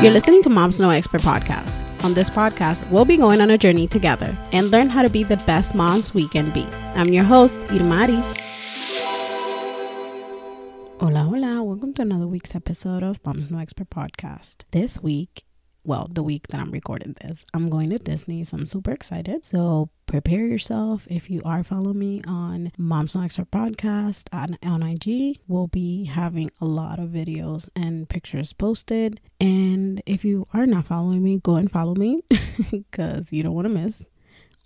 You're listening to Mom's No Expert Podcast. On this podcast, we'll be going on a journey together and learn how to be the best moms we can be. I'm your host, Irmari. Hola, hola. Welcome to another week's episode of Mom's No Expert Podcast. This week well, the week that I'm recording this. I'm going to Disney, so I'm super excited. So prepare yourself. If you are following me on Mom's No Expert Podcast on, on IG, we'll be having a lot of videos and pictures posted. And if you are not following me, go and follow me because you don't want to miss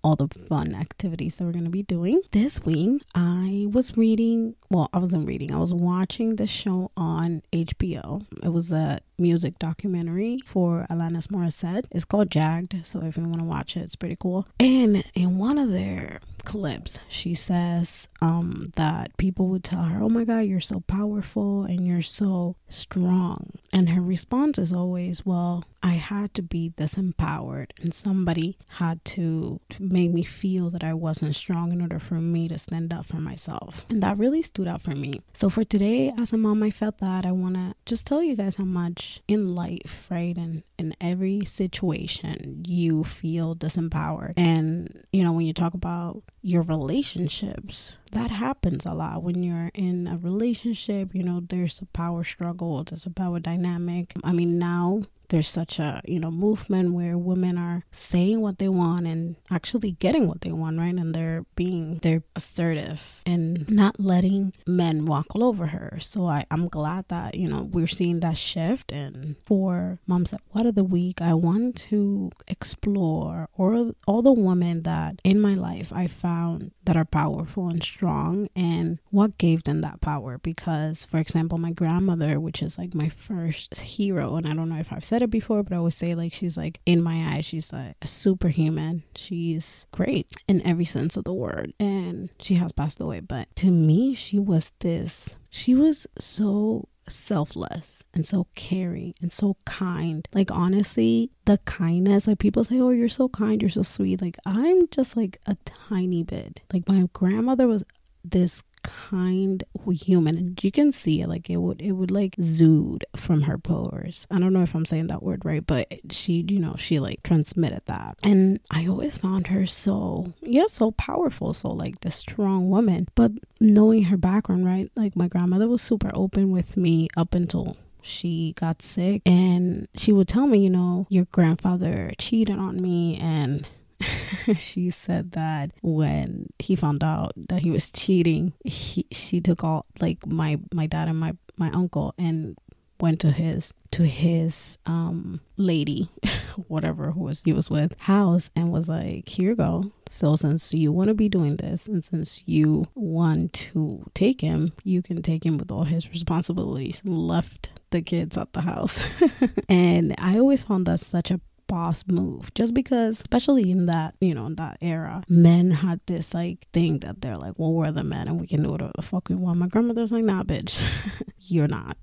all the fun activities that we're going to be doing. This week, I was reading, well, I wasn't reading, I was watching the show on HBO. It was a music documentary for Alanis Morissette. It's called Jagged, so if you want to watch it, it's pretty cool. And in one of their clips, she says um, that people would tell her, Oh my God, you're so powerful and you're so strong. And her response is always, Well, I had to be disempowered, and somebody had to make me feel that I wasn't strong in order for me to stand up for myself. And that really stood out for me. So, for today, as a mom, I felt that I want to just tell you guys how much in life, right? And in every situation, you feel disempowered. And, you know, when you talk about your relationships, that happens a lot when you're in a relationship, you know, there's a power struggle, there's a power dynamic. I mean, now there's such a you know movement where women are saying what they want and actually getting what they want right? And they're being they're assertive and not letting men walk all over her. So I, i'm glad that you know we're seeing that shift. And for moms at what of the week i want to explore or all the women that in my life i found that are powerful and strong and what gave them that power because for example my grandmother which is like my first hero and i don't know if i've said it before, but I would say like she's like in my eyes, she's like a superhuman. She's great in every sense of the word, and she has passed away. But to me, she was this. She was so selfless and so caring and so kind. Like honestly, the kindness, like people say, Oh, you're so kind, you're so sweet. Like I'm just like a tiny bit. Like my grandmother was this kind human and you can see it like it would it would like zood from her pores. I don't know if i'm saying that word right but she you know she like transmitted that. And i always found her so yeah so powerful so like the strong woman. But knowing her background right like my grandmother was super open with me up until she got sick. And she would tell me you know your grandfather cheated on me and she said that when he found out that he was cheating, he she took all like my my dad and my my uncle and went to his to his um lady whatever who was he was with house and was like here you go. So since you want to be doing this and since you want to take him you can take him with all his responsibilities. Left the kids at the house. And i always found that such a boss move just because especially in that you know in that era men had this like thing that they're like well we're the men and we can do whatever the fuck we want. My grandmother's like nah bitch. You're not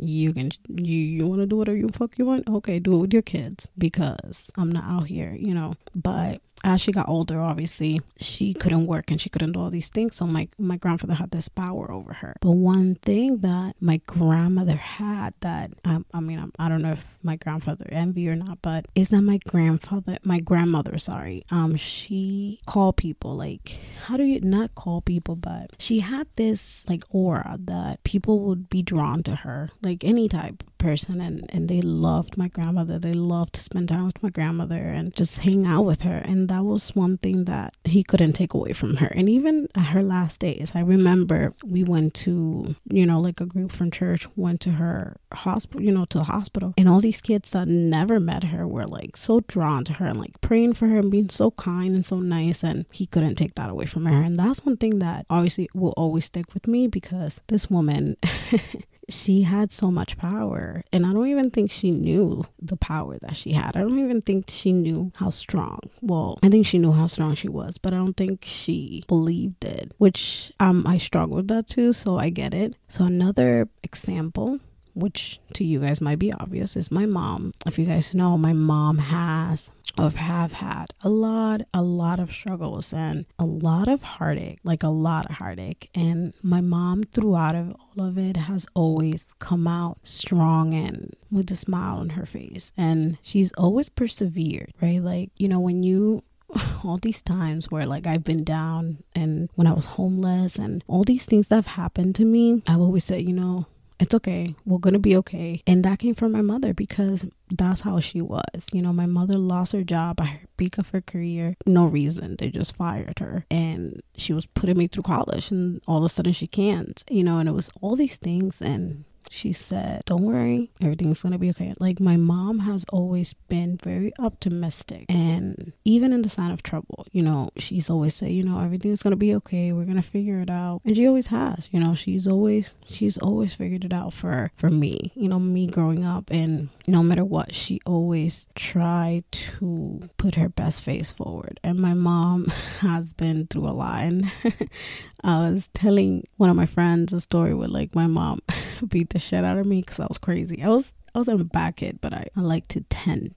you can you you want to do whatever you fuck you want okay do it with your kids because i'm not out here you know but as she got older, obviously she couldn't work and she couldn't do all these things. So my my grandfather had this power over her. But one thing that my grandmother had that um, I mean I, I don't know if my grandfather envy or not, but is that my grandfather, my grandmother, sorry, um, she called people like how do you not call people, but she had this like aura that people would be drawn to her, like any type person and and they loved my grandmother. They loved to spend time with my grandmother and just hang out with her. And that was one thing that he couldn't take away from her. And even at her last days i remember we went to you know like a group from church went to her hospital you know to the hospital. And all these kids that never met her were like so drawn to her and like praying for her and being so kind and so nice and he couldn't take that away from her. And that's one thing that obviously will always stick with me because this woman she had so much power and i don't even think she knew the power that she had. I don't even think she knew how strong well i think she knew how strong she was but i don't think she believed it which um i struggle with that too so i get it. So another example which to you guys might be obvious is my mom. If you guys know my mom has of have had a lot, a lot of struggles and a lot of heartache, like a lot of heartache. And my mom, throughout of all of it, has always come out strong and with a smile on her face. And she's always persevered, right? Like, you know, when you all these times where like I've been down and when I was homeless and all these things that have happened to me, I've always said, you know, it's okay. We're going to be okay. And that came from my mother because that's how she was. You know, my mother lost her job at her peak of her career. No reason. They just fired her. And she was putting me through college and all of a sudden she can't, you know, and it was all these things. And she said, Don't worry, everything's gonna be okay. Like, my mom has always been very optimistic, and even in the sign of trouble, you know, she's always said, You know, everything's gonna be okay, we're gonna figure it out. And she always has, you know, she's always, she's always figured it out for, for me, you know, me growing up. And no matter what, she always tried to put her best face forward. And my mom has been through a lot. And I was telling one of my friends a story where like my mom beat the shit out of me because I was crazy. I was I was a back kid, but I, I like to tempt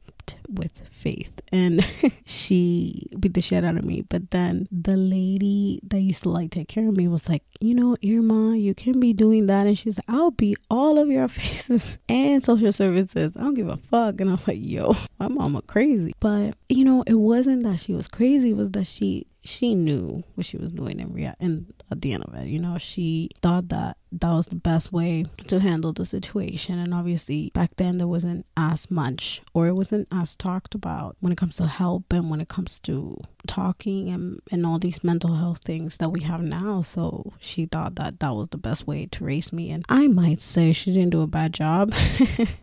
with faith. And she beat the shit out of me. But then the lady that used to like take care of me was like, you know, Irma, you can be doing that. And she's like, I'll beat all of your faces and social services. I don't give a fuck. And I was like, yo, my mama crazy. But you know, it wasn't that she was crazy, it was that she she knew what she was doing in rea- and at the end of it. You know she thought that that was the best way to handle the situation. And obviously back then there wasn't as much or it wasn't as talked about when it comes to help and when it comes to talking and, and all these mental health things that we have now. So she thought that that was the best way to raise me. And i might say she didn't do a bad job.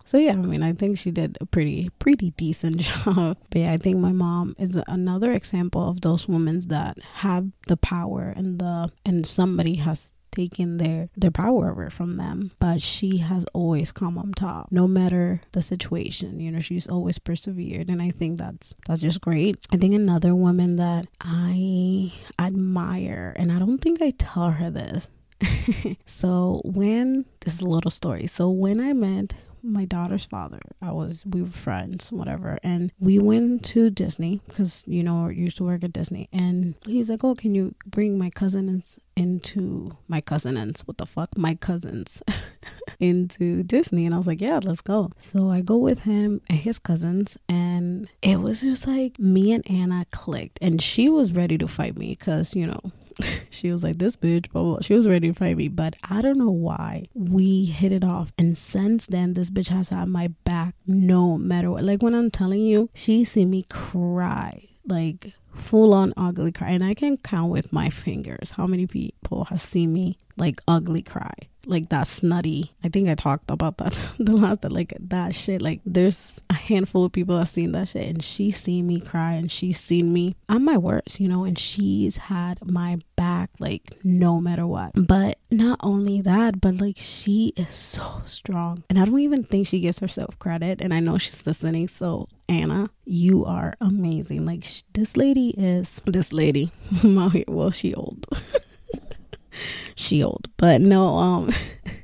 So yeah i mean i think she did a pretty pretty decent job. But yeah i think my mom is another example of those women that have the power and the and somebody has taken their their power over from them. But she has always come on top no matter the situation. You know she's always persevered and i think that's that's just great. I think another woman that i admire and i don't think i tell her this. So when this is a little story. So when i met my daughter's father. I was we were friends, whatever, and we went to Disney because you know I used to work at Disney, and he's like, "Oh, can you bring my cousins into my cousins? What the fuck, my cousins into Disney?" And I was like, "Yeah, let's go." So I go with him and his cousins, and it was just like me and Anna clicked, and she was ready to fight me because you know she was like, This bitch, blah, blah, blah. She was ready to fight me, but I don't know why we hit it off. And since then, this bitch has had my back no matter what. Like when I'm telling you, she see me cry. Like full on ugly cry. And I can count with my fingers how many people have seen me like ugly cry like that snutty i think i talked about that the last that like that shit. Like there's a handful of people that seen that shit and she's seen me cry and she's seen me on my worst you know and she's had my back like no matter what. But not only that but like she is so strong. And i don't even think she gives herself credit and i know she's listening. So anna you are amazing. Like sh- this lady is this lady well she old she old. But no, um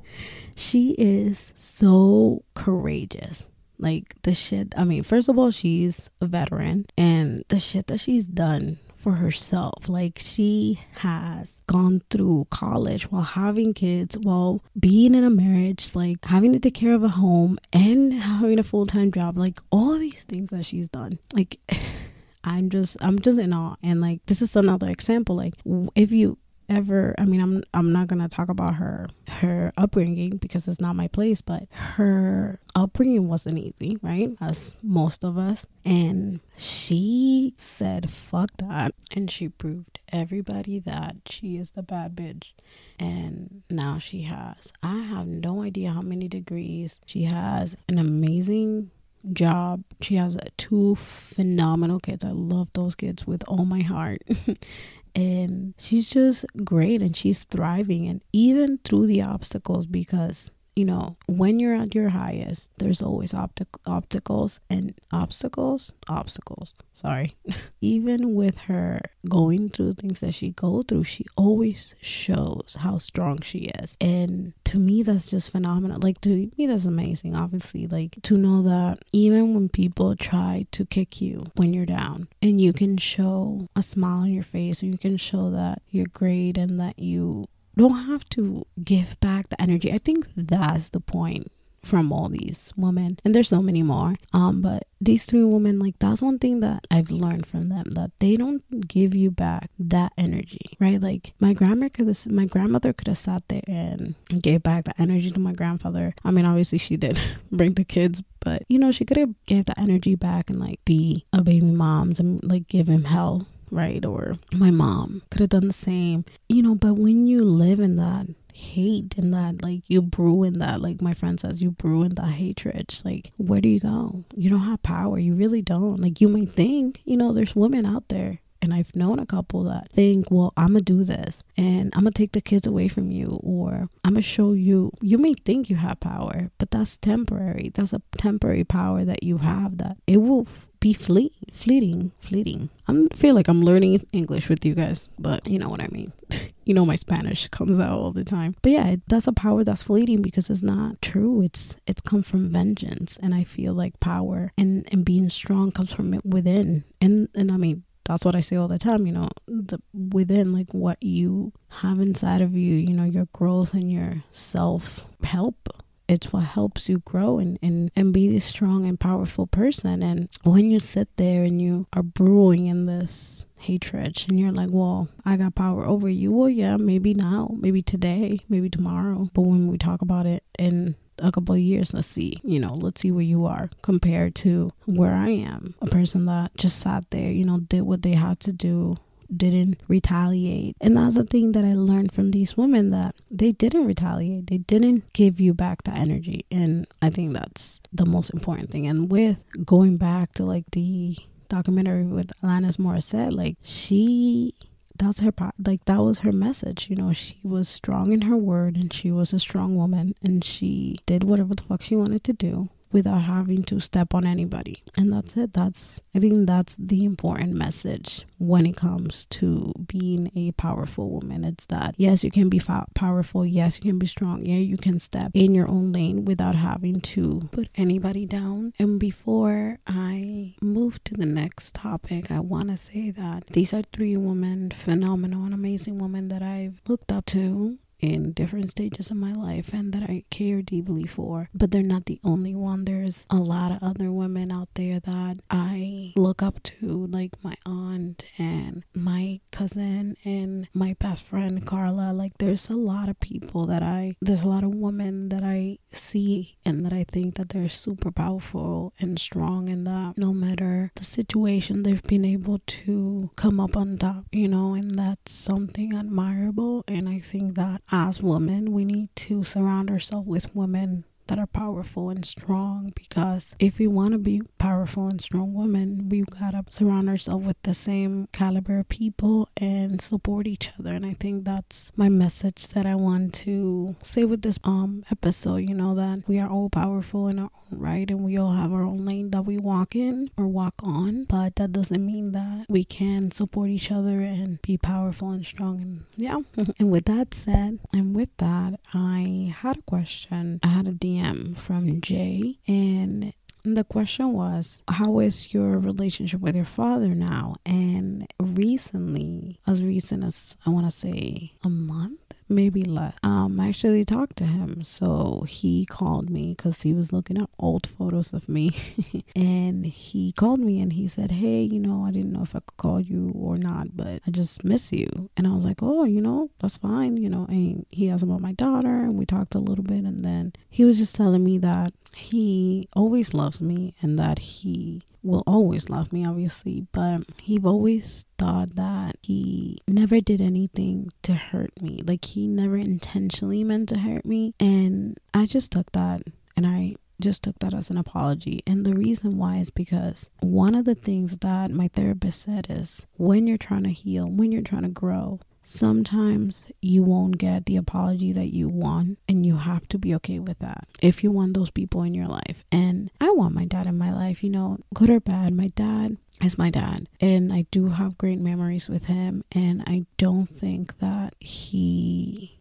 she is so courageous. Like the shit, I mean, first of all, she's a veteran and the shit that she's done for herself. Like she has gone through college while having kids, while being in a marriage, like having to take care of a home and having a full-time job, like all these things that she's done. Like I'm just I'm just in awe and like this is another example like if you ever i mean i'm i'm not going to talk about her her upbringing because it's not my place but her upbringing wasn't easy right as most of us and she said fuck that and she proved everybody that she is the bad bitch and now she has i have no idea how many degrees she has an amazing job. She has two phenomenal kids. I love those kids with all my heart. and she's just great and she's thriving and even through the obstacles because you know, when you're at your highest, there's always optic- obstacles and obstacles, obstacles. Sorry. Even with her going through things that she go through, she always shows how strong she is. And to me, that's just phenomenal. Like to me, that's amazing. Obviously, like to know that even when people try to kick you when you're down, and you can show a smile on your face, and you can show that you're great and that you don't have to give back the energy. I think that's the point from all these women and there's so many more. Um but these three women like that's one thing that i've learned from them that they don't give you back that energy right? Like my grandmother could have my grandmother could have sat there and gave back the energy to my grandfather. I mean obviously she did bring the kids but you know she could have gave the energy back and like be a baby moms and like give him hell right? Or my mom could have done the same, you know. But when you live in that hate and that, like, you brew in that, like my friend says, you brew in that hatred, it's like, where do you go? You don't have power. You really don't. Like, you may think, you know, there's women out there and I've known a couple that think, well, I'm gonna do this and I'm gonna take the kids away from you, or I'm gonna show you. You may think you have power, but that's temporary. That's a temporary power that you have that it will be fleet, fleeting, fleeting. I feel like I'm learning English with you guys, but you know what I mean. you know my Spanish comes out all the time. But yeah, that's a power that's fleeting because it's not true. It's it's come from vengeance, and I feel like power and and being strong comes from within. And and I mean that's what I say all the time, you know, the within like what you have inside of you, you know, your growth and your self help it's what helps you grow and, and, and be this strong and powerful person. And when you sit there and you are brewing in this hatred and you're like, well, I got power over you. Well, yeah, maybe now, maybe today, maybe tomorrow. But when we talk about it in a couple of years, let's see, you know, let's see where you are compared to where I am. A person that just sat there, you know, did what they had to do didn't retaliate. And that's the thing that I learned from these women that they didn't retaliate. They didn't give you back the energy. And I think that's the most important thing. And with going back to like the documentary with Alanis Morissette, like she that's her like that was her message you know she was strong in her word and she was a strong woman and she did whatever the fuck she wanted to do without having to step on anybody. And that's it. That's I think that's the important message when it comes to being a powerful woman. It's that yes, you can be powerful. Yes, you can be strong. Yeah, you can step in your own lane without having to put anybody down. And before I move to the next topic, I want to say that these are three women, phenomenal and amazing women that I've looked up to in different stages of my life and that I care deeply for. But they're not the only one. There's a lot of other women out there that I look up to, like my aunt and my cousin and my best friend Carla. Like there's a lot of people that I there's a lot of women that I see and that I think that they're super powerful and strong and that no matter the situation they've been able to come up on top, you know, and that's something admirable and I think that as women, we need to surround ourselves with women that are powerful and strong because if we want to be powerful and strong women, we gotta surround ourselves with the same caliber of people and support each other. And I think that's my message that I want to say with this um episode, you know, that we are all powerful in our own right and we all have our own lane that we walk in or walk on, but that doesn't mean that we can support each other and be powerful and strong and yeah. and with that said, and with that, I had a question. I had a DM DM from Jay, and the question was, How is your relationship with your father now? And recently, as recent as I want to say a month, maybe less. Um, I actually talked to him. So he called me because he was looking up old photos of me. and he called me and he said, Hey, you know, I didn't know if I could call you or not, but I just miss you. And I was like, Oh, you know, that's fine. You know, and he asked about my daughter and we talked a little bit. And then he was just telling me that he always loves me and that he will always love me, obviously, but he always thought that he never did anything to hurt me. Like he never intentionally meant to hurt me. And I just took that and I just took that as an apology. And the reason why is because one of the things that my therapist said is when you're trying to heal, when you're trying to grow, sometimes you won't get the apology that you want, and you have to be okay with that if you want those people in your life. And I want my dad in my life, you know, good or bad. My dad is my dad, and I do have great memories with him, and I don't think that he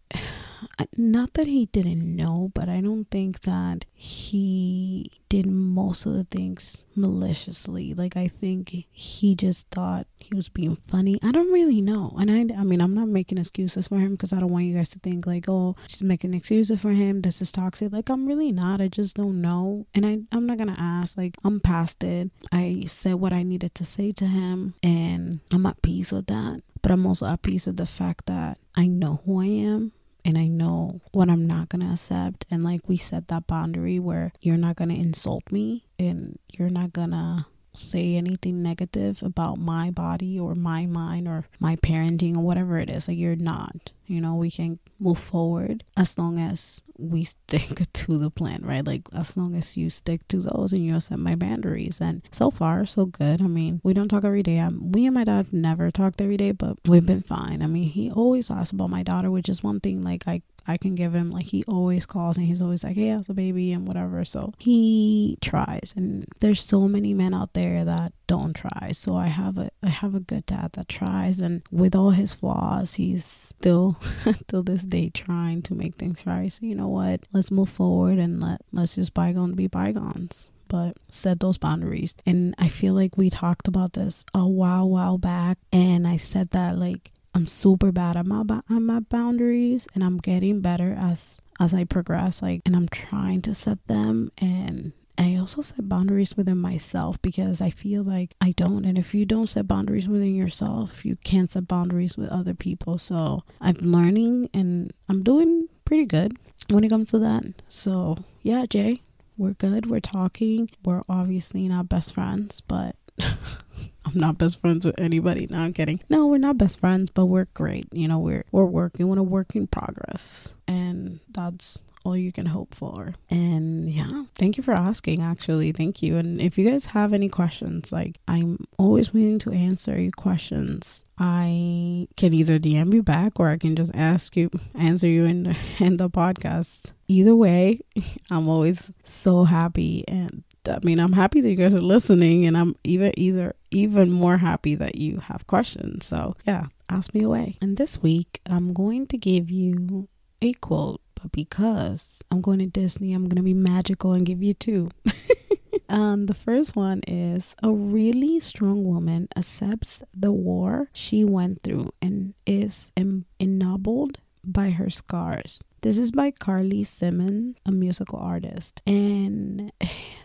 not that he didn't know, but I don't think that he did most of the things maliciously. Like I think he just thought he was being funny. I don't really know. And I I mean, I'm not making excuses for him because I don't want you guys to think like, "Oh, she's making excuses for him. This is toxic." Like I'm really not. I just don't know. And I I'm not going to ask. Like I'm past it. I said what I needed to say to him and I'm at peace with that. But I'm also at peace with the fact that I know who I am and I know what I'm not gonna accept. And like we set that boundary where you're not gonna insult me and you're not gonna say anything negative about my body or my mind or my parenting or whatever it is. Like you're not. You know, we can move forward as long as we stick to the plan, right? Like as long as you stick to those and you set my boundaries. And so far, so good. I mean, we don't talk every day. I'm, we and my dad never talked every day, but we've been fine. I mean, he always asks about my daughter, which is one thing like I I can give him like he always calls and he's always like, Hey, how's the baby and whatever. So he tries and there's so many men out there that don't try. So I have a I have a good dad that tries and with all his flaws, he's still till this day trying to make things right. So you know what? Let's move forward and let let's just bygone be bygones but set those boundaries. And I feel like we talked about this a while, while back. And I said that like I'm super bad at my at my boundaries, and I'm getting better as as I progress. Like, and I'm trying to set them and I also set boundaries within myself because I feel like I don't. And if you don't set boundaries within yourself, you can't set boundaries with other people. So I'm learning and I'm doing pretty good when it comes to that. So, yeah, Jay, we're good. We're talking. We're obviously not best friends, but I'm not best friends with anybody. No, I'm kidding. No, we're not best friends, but we're great. You know, we're we're working on a work in progress. And that's all you can hope for. And yeah, thank you for asking, actually. Thank you. And if you guys have any questions, like I'm always willing to answer your questions. I can either DM you back or I can just ask you, answer you in the, in the podcast. Either way, I'm always so happy and I mean, I'm happy that you guys are listening, and I'm even either even more happy that you have questions. So yeah, ask me away. And this week, I'm going to give you a quote because I'm going to Disney, I'm going to be magical and give you two. um, the first one is a really strong woman accepts the war she went through and is en- ennobled by her scars. This is by Carly Simon, a musical artist. And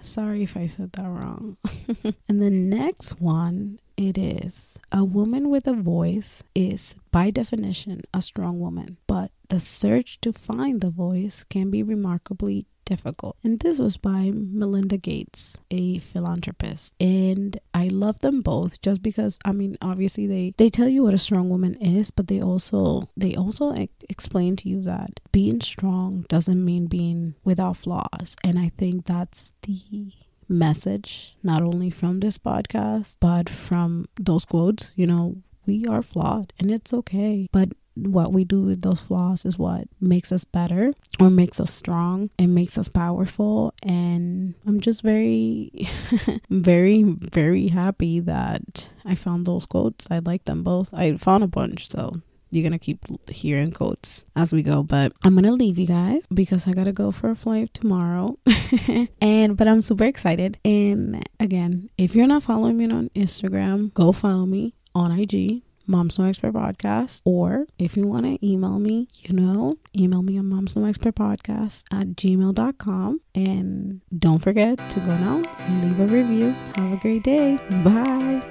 sorry if I said that wrong. and the next one it is a woman with a voice is by definition a strong woman, but the search to find the voice can be remarkably difficult. And this was by Melinda Gates, a philanthropist. And I love them both just because I mean obviously they they tell you what a strong woman is, but they also they also explain to you that being strong doesn't mean being without flaws. And I think that's the message not only from this podcast but from those quotes, you know, we are flawed and it's okay. But what we do with those flaws is what makes us better or makes us strong and makes us powerful. And i'm just very very very happy that i found those quotes. I like them both. I found a bunch so you're gonna keep hearing quotes as we go. But i'm gonna leave you guys because i gotta go for a flight tomorrow. And but i'm super excited. And again if you're not following me on instagram go follow me on ig Moms No Expert Podcast. Or if you want to email me, you know, email me on Moms No Expert Podcast at gmail.com. And don't forget to go now and leave a review. Have a great day. Bye.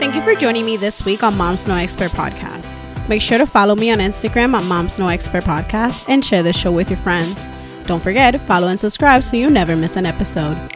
Thank you for joining me this week on Moms No Expert Podcast. Make sure to follow me on Instagram at Moms No Expert Podcast and share this show with your friends. Don't forget, to follow and subscribe so you never miss an episode.